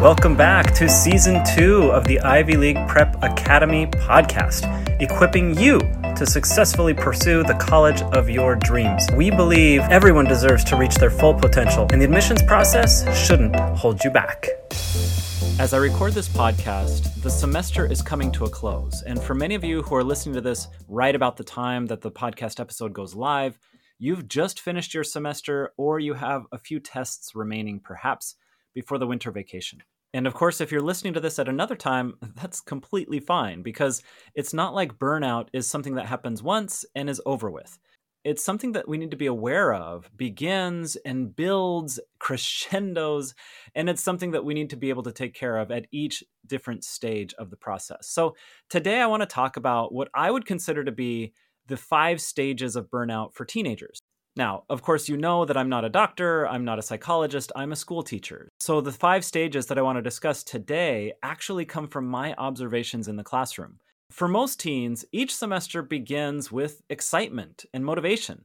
Welcome back to season two of the Ivy League Prep Academy podcast, equipping you to successfully pursue the college of your dreams. We believe everyone deserves to reach their full potential, and the admissions process shouldn't hold you back. As I record this podcast, the semester is coming to a close. And for many of you who are listening to this right about the time that the podcast episode goes live, you've just finished your semester or you have a few tests remaining, perhaps before the winter vacation. And of course, if you're listening to this at another time, that's completely fine because it's not like burnout is something that happens once and is over with. It's something that we need to be aware of, begins and builds crescendos, and it's something that we need to be able to take care of at each different stage of the process. So, today I want to talk about what I would consider to be the five stages of burnout for teenagers. Now, of course, you know that I'm not a doctor, I'm not a psychologist, I'm a school teacher. So, the five stages that I want to discuss today actually come from my observations in the classroom. For most teens, each semester begins with excitement and motivation.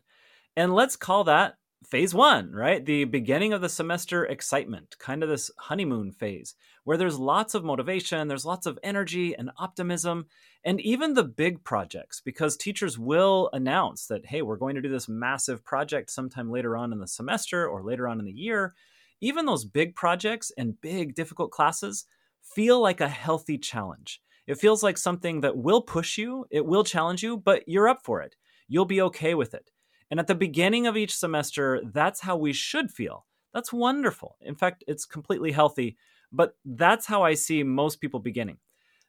And let's call that phase one, right? The beginning of the semester excitement, kind of this honeymoon phase where there's lots of motivation, there's lots of energy and optimism, and even the big projects, because teachers will announce that, hey, we're going to do this massive project sometime later on in the semester or later on in the year. Even those big projects and big, difficult classes feel like a healthy challenge. It feels like something that will push you, it will challenge you, but you're up for it. You'll be okay with it. And at the beginning of each semester, that's how we should feel. That's wonderful. In fact, it's completely healthy, but that's how I see most people beginning.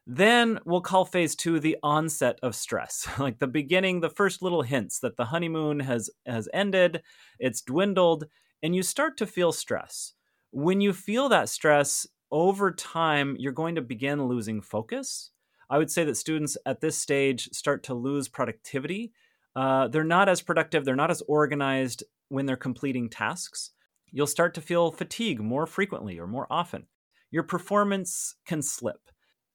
Then we'll call phase two the onset of stress, like the beginning, the first little hints that the honeymoon has, has ended, it's dwindled, and you start to feel stress. When you feel that stress over time, you're going to begin losing focus. I would say that students at this stage start to lose productivity uh, they're not as productive, they're not as organized when they're completing tasks. You'll start to feel fatigue more frequently or more often. Your performance can slip.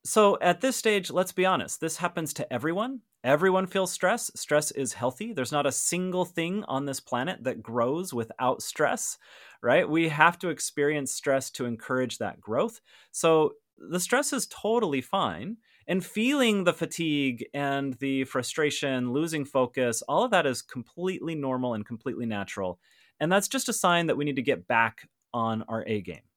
So, at this stage, let's be honest, this happens to everyone. Everyone feels stress. Stress is healthy. There's not a single thing on this planet that grows without stress, right? We have to experience stress to encourage that growth. So, the stress is totally fine and feeling the fatigue and the frustration, losing focus, all of that is completely normal and completely natural. And that's just a sign that we need to get back on our A game.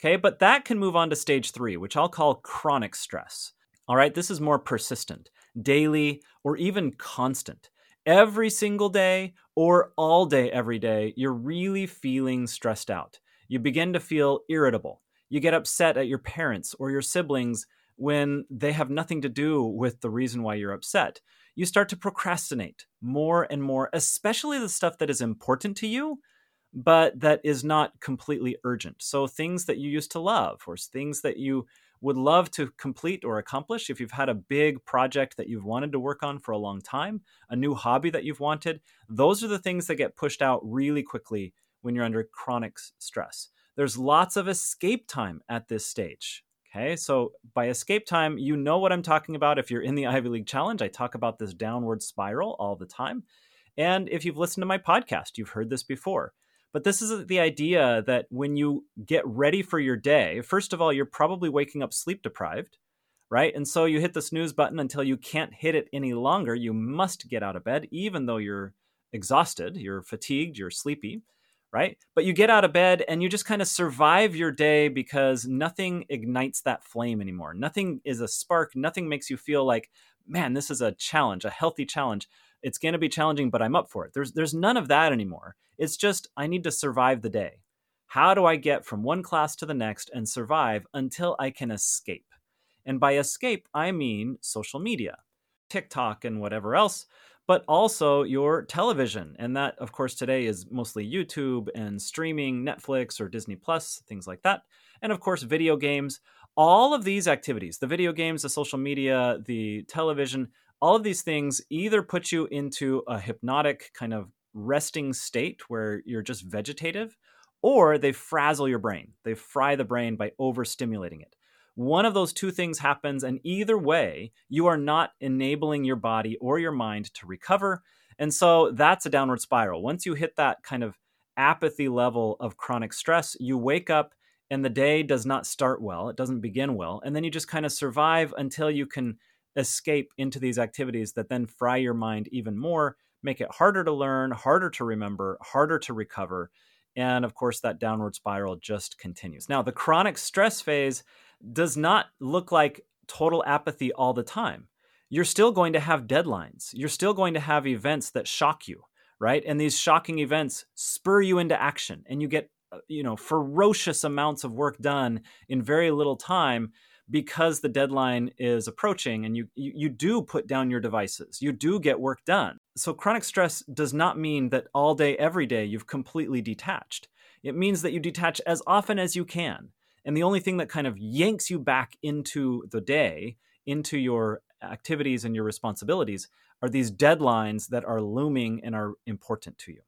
Okay, but that can move on to stage three, which I'll call chronic stress. All right, this is more persistent, daily, or even constant. Every single day or all day, every day, you're really feeling stressed out. You begin to feel irritable. You get upset at your parents or your siblings when they have nothing to do with the reason why you're upset. You start to procrastinate more and more, especially the stuff that is important to you, but that is not completely urgent. So, things that you used to love, or things that you would love to complete or accomplish. If you've had a big project that you've wanted to work on for a long time, a new hobby that you've wanted, those are the things that get pushed out really quickly when you're under chronic stress. There's lots of escape time at this stage. Okay, so by escape time, you know what I'm talking about. If you're in the Ivy League Challenge, I talk about this downward spiral all the time. And if you've listened to my podcast, you've heard this before. But this is the idea that when you get ready for your day, first of all, you're probably waking up sleep deprived, right? And so you hit the snooze button until you can't hit it any longer. You must get out of bed, even though you're exhausted, you're fatigued, you're sleepy right? But you get out of bed and you just kind of survive your day because nothing ignites that flame anymore. Nothing is a spark. Nothing makes you feel like, man, this is a challenge, a healthy challenge. It's going to be challenging, but I'm up for it. There's there's none of that anymore. It's just I need to survive the day. How do I get from one class to the next and survive until I can escape? And by escape, I mean social media, TikTok and whatever else but also your television. And that, of course, today is mostly YouTube and streaming, Netflix or Disney Plus, things like that. And of course, video games. All of these activities, the video games, the social media, the television, all of these things either put you into a hypnotic kind of resting state where you're just vegetative, or they frazzle your brain. They fry the brain by overstimulating it. One of those two things happens, and either way, you are not enabling your body or your mind to recover. And so that's a downward spiral. Once you hit that kind of apathy level of chronic stress, you wake up and the day does not start well, it doesn't begin well, and then you just kind of survive until you can escape into these activities that then fry your mind even more, make it harder to learn, harder to remember, harder to recover. And of course, that downward spiral just continues. Now, the chronic stress phase does not look like total apathy all the time. You're still going to have deadlines. You're still going to have events that shock you, right? And these shocking events spur you into action and you get, uh, you know, ferocious amounts of work done in very little time because the deadline is approaching and you, you, you do put down your devices. You do get work done. So chronic stress does not mean that all day every day you've completely detached. It means that you detach as often as you can and the only thing that kind of yanks you back into the day, into your activities and your responsibilities, are these deadlines that are looming and are important to you.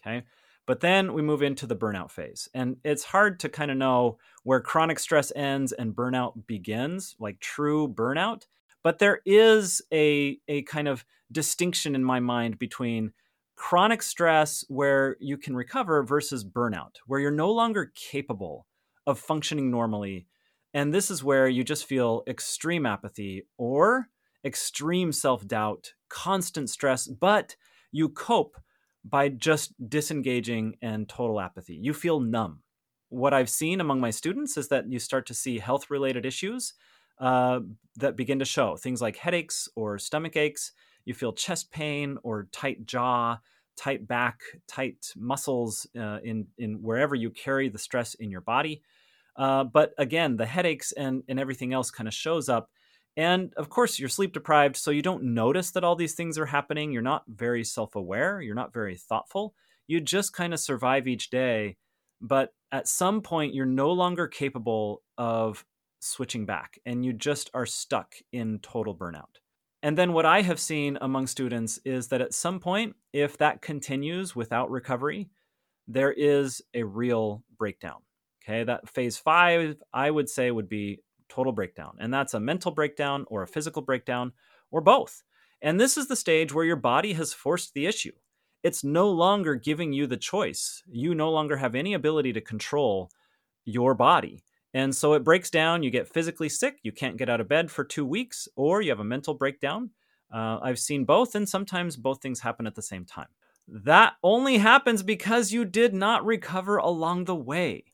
Okay. But then we move into the burnout phase. And it's hard to kind of know where chronic stress ends and burnout begins, like true burnout. But there is a, a kind of distinction in my mind between chronic stress, where you can recover, versus burnout, where you're no longer capable of functioning normally. And this is where you just feel extreme apathy or extreme self doubt, constant stress, but you cope by just disengaging and total apathy. You feel numb. What I've seen among my students is that you start to see health related issues uh, that begin to show things like headaches or stomach aches. You feel chest pain or tight jaw, tight back, tight muscles uh, in in wherever you carry the stress in your body. Uh, but again, the headaches and and everything else kind of shows up. And of course, you're sleep deprived, so you don't notice that all these things are happening. You're not very self aware. You're not very thoughtful. You just kind of survive each day. But at some point, you're no longer capable of switching back, and you just are stuck in total burnout. And then what I have seen among students is that at some point, if that continues without recovery, there is a real breakdown. Okay, that phase five, I would say, would be total breakdown. And that's a mental breakdown or a physical breakdown or both. And this is the stage where your body has forced the issue. It's no longer giving you the choice. You no longer have any ability to control your body. And so it breaks down. You get physically sick. You can't get out of bed for two weeks, or you have a mental breakdown. Uh, I've seen both, and sometimes both things happen at the same time. That only happens because you did not recover along the way.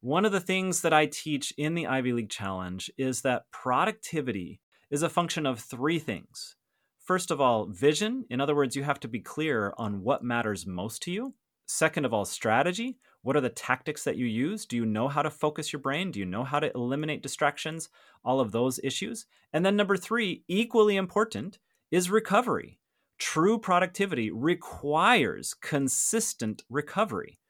One of the things that I teach in the Ivy League Challenge is that productivity is a function of three things. First of all, vision. In other words, you have to be clear on what matters most to you. Second of all, strategy. What are the tactics that you use? Do you know how to focus your brain? Do you know how to eliminate distractions? All of those issues. And then number three, equally important, is recovery. True productivity requires consistent recovery.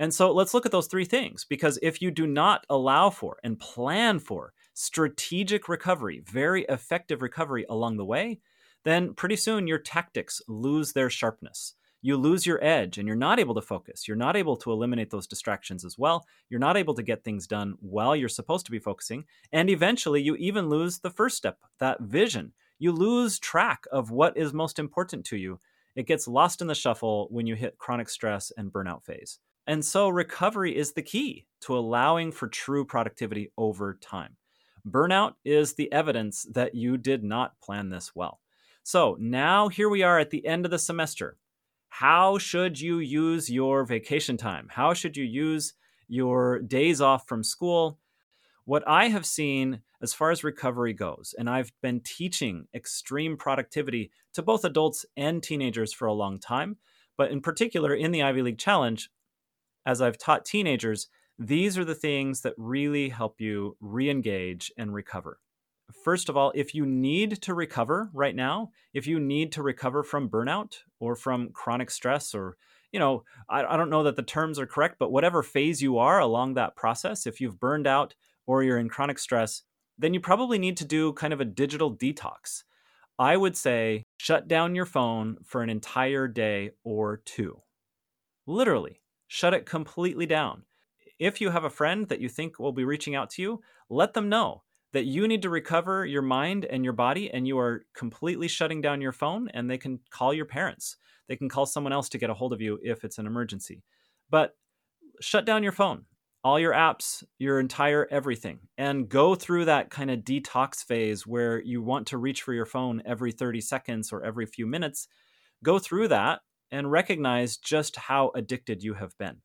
And so let's look at those three things because if you do not allow for and plan for strategic recovery, very effective recovery along the way, then pretty soon your tactics lose their sharpness you lose your edge and you're not able to focus. You're not able to eliminate those distractions as well. You're not able to get things done while you're supposed to be focusing. And eventually, you even lose the first step, that vision. You lose track of what is most important to you. It gets lost in the shuffle when you hit chronic stress and burnout phase. And so, recovery is the key to allowing for true productivity over time. Burnout is the evidence that you did not plan this well. So, now here we are at the end of the semester how should you use your vacation time? How should you use your days off from school? What I have seen as far as recovery goes, and I've been teaching extreme productivity to both adults and teenagers for a long time, but in particular in the Ivy League Challenge, as I've taught teenagers, these are the things that really help you re engage and recover first of all, if you need to recover right now, if you need to recover from burnout or from chronic stress, or, you know, I, I, don't know that the terms are correct, but whatever phase you are along that process, if you've burned out or you're in chronic stress, then you probably need to do kind of a digital detox. I would say shut down your phone for an entire day or two. Literally, shut it completely down. If you have a friend that you think will be reaching out to you, let them know that you need to recover your mind and your body and you are completely shutting down your phone and they can call your parents they can call someone else to get a hold of you if it's an emergency but shut down your phone all your apps, your entire everything, and go through that kind of detox phase where you want to reach for your phone every 30 seconds or every few minutes. Go through that and recognize just how addicted you have been.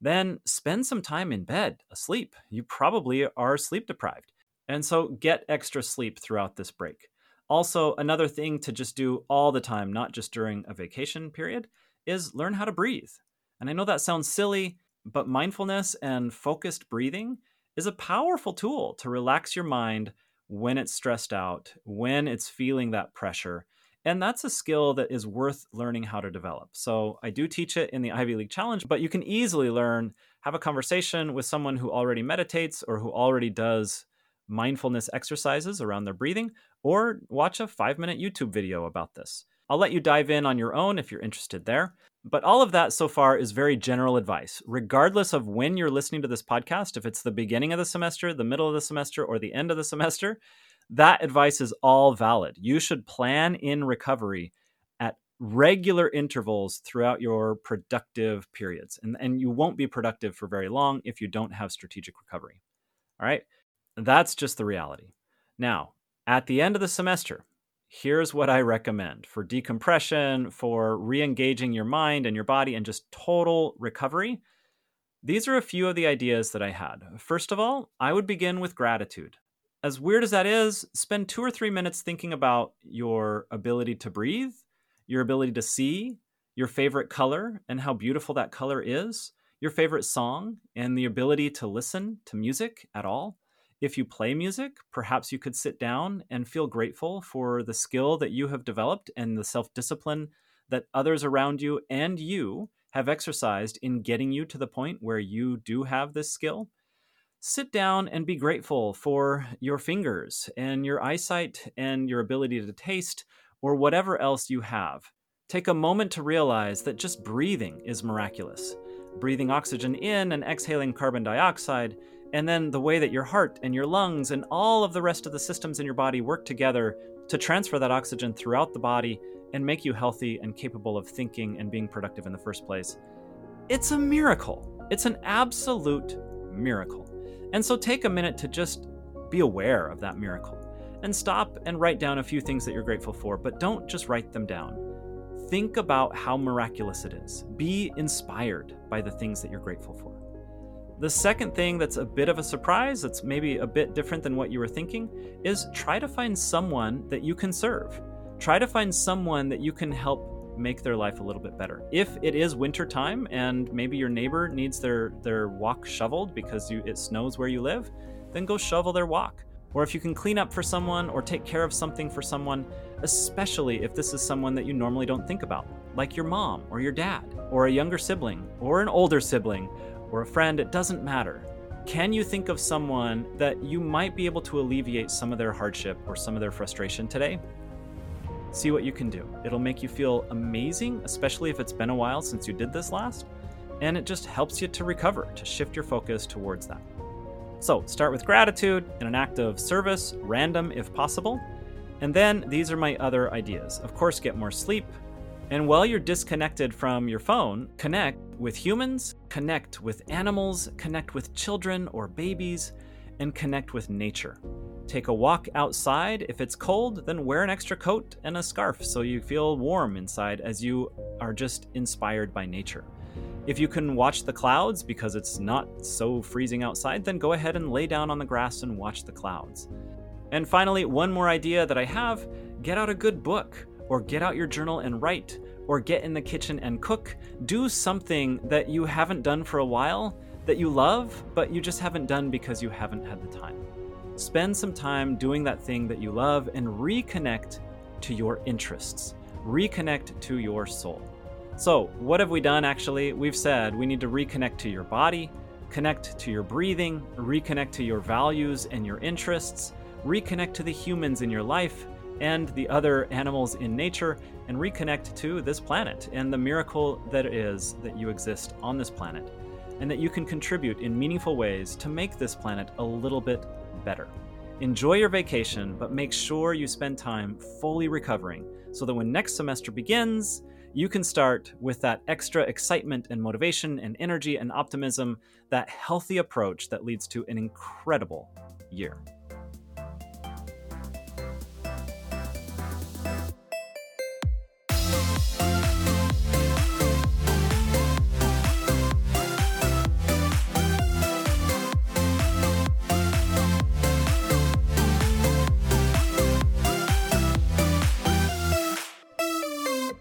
Then spend some time in bed, asleep. You probably are sleep deprived. And so get extra sleep throughout this break. Also, another thing to just do all the time, not just during a vacation period, is learn how to breathe. And I know that sounds silly, but mindfulness and focused breathing is a powerful tool to relax your mind when it's stressed out, when it's feeling that pressure. And that's a skill that is worth learning how to develop. So I do teach it in the Ivy League Challenge, but you can easily learn, have a conversation with someone who already meditates or who already does mindfulness exercises around their breathing, or watch a five minute YouTube video about this. I'll let you dive in on your own if you're interested there. But all of that so far is very general advice. Regardless of when you're listening to this podcast, if it's the beginning of the semester, the middle of the semester, or the end of the semester, that advice is all valid. You should plan in recovery at regular intervals throughout your productive periods. And, and you won't be productive for very long if you don't have strategic recovery. All right. That's just the reality. Now, at the end of the semester, here's what I recommend for decompression, for re engaging your mind and your body, and just total recovery. These are a few of the ideas that I had. First of all, I would begin with gratitude. As weird as that is, spend two or three minutes thinking about your ability to breathe, your ability to see, your favorite color and how beautiful that color is, your favorite song, and the ability to listen to music at all. If you play music, perhaps you could sit down and feel grateful for the skill that you have developed and the self discipline that others around you and you have exercised in getting you to the point where you do have this skill. Sit down and be grateful for your fingers and your eyesight and your ability to taste or whatever else you have. Take a moment to realize that just breathing is miraculous. Breathing oxygen in and exhaling carbon dioxide and then the way that your heart and your lungs and all of the rest of the systems in your body work together to transfer that oxygen throughout the body and make you healthy and capable of thinking and being productive in the first place. It's a miracle. It's an absolute miracle. And so take a minute to just be aware of that miracle and stop and write down a few things that you're grateful for, but don't just write them down. Think about how miraculous it is. Be inspired by the things that you're grateful for. The second thing that's a bit of a surprise, that's maybe a bit different than what you were thinking, is try to find someone that you can serve. Try to find someone that you can help make their life a little bit better. If it is winter time and maybe your neighbor needs their their walk shoveled because you, it snows where you live, then go shovel their walk. Or if you can clean up for someone or take care of something for someone, especially if this is someone that you normally don't think about, like your mom or your dad, or a younger sibling, or an older sibling, or a friend, it doesn't matter. Can you think of someone that you might be able to alleviate some of their hardship or some of their frustration today? See what you can do. It'll make you feel amazing, especially if it's been a while since you did this last, and it just helps you to recover, to shift your focus towards that. So, start with gratitude and an act of service, random if possible. And then these are my other ideas. Of course, get more sleep, and while you're disconnected from your phone, connect with humans, connect with animals, connect with children or babies, and connect with nature. Take a walk outside. If it's cold, then wear an extra coat and a scarf so you feel warm inside as you are just inspired by nature. If you can watch the clouds because it's not so freezing outside, then go ahead and lay down on the grass and watch the clouds. And finally, one more idea that I have get out a good book or get out your journal and write, or get in the kitchen and cook. Do something that you haven't done for a while that you love, but you just haven't done because you haven't had the time. Spend some time doing that thing that you love and reconnect to your interests, reconnect to your soul. So, what have we done actually? We've said we need to reconnect to your body, connect to your breathing, reconnect to your values and your interests, reconnect to the humans in your life, and the other animals in nature and reconnect to this planet and the miracle that it is that you exist on this planet and that you can contribute in meaningful ways to make this planet a little bit better. Enjoy your vacation, but make sure you spend time fully recovering so that when next semester begins, you can start with that extra excitement and motivation and energy and optimism, that healthy approach that leads to an incredible year.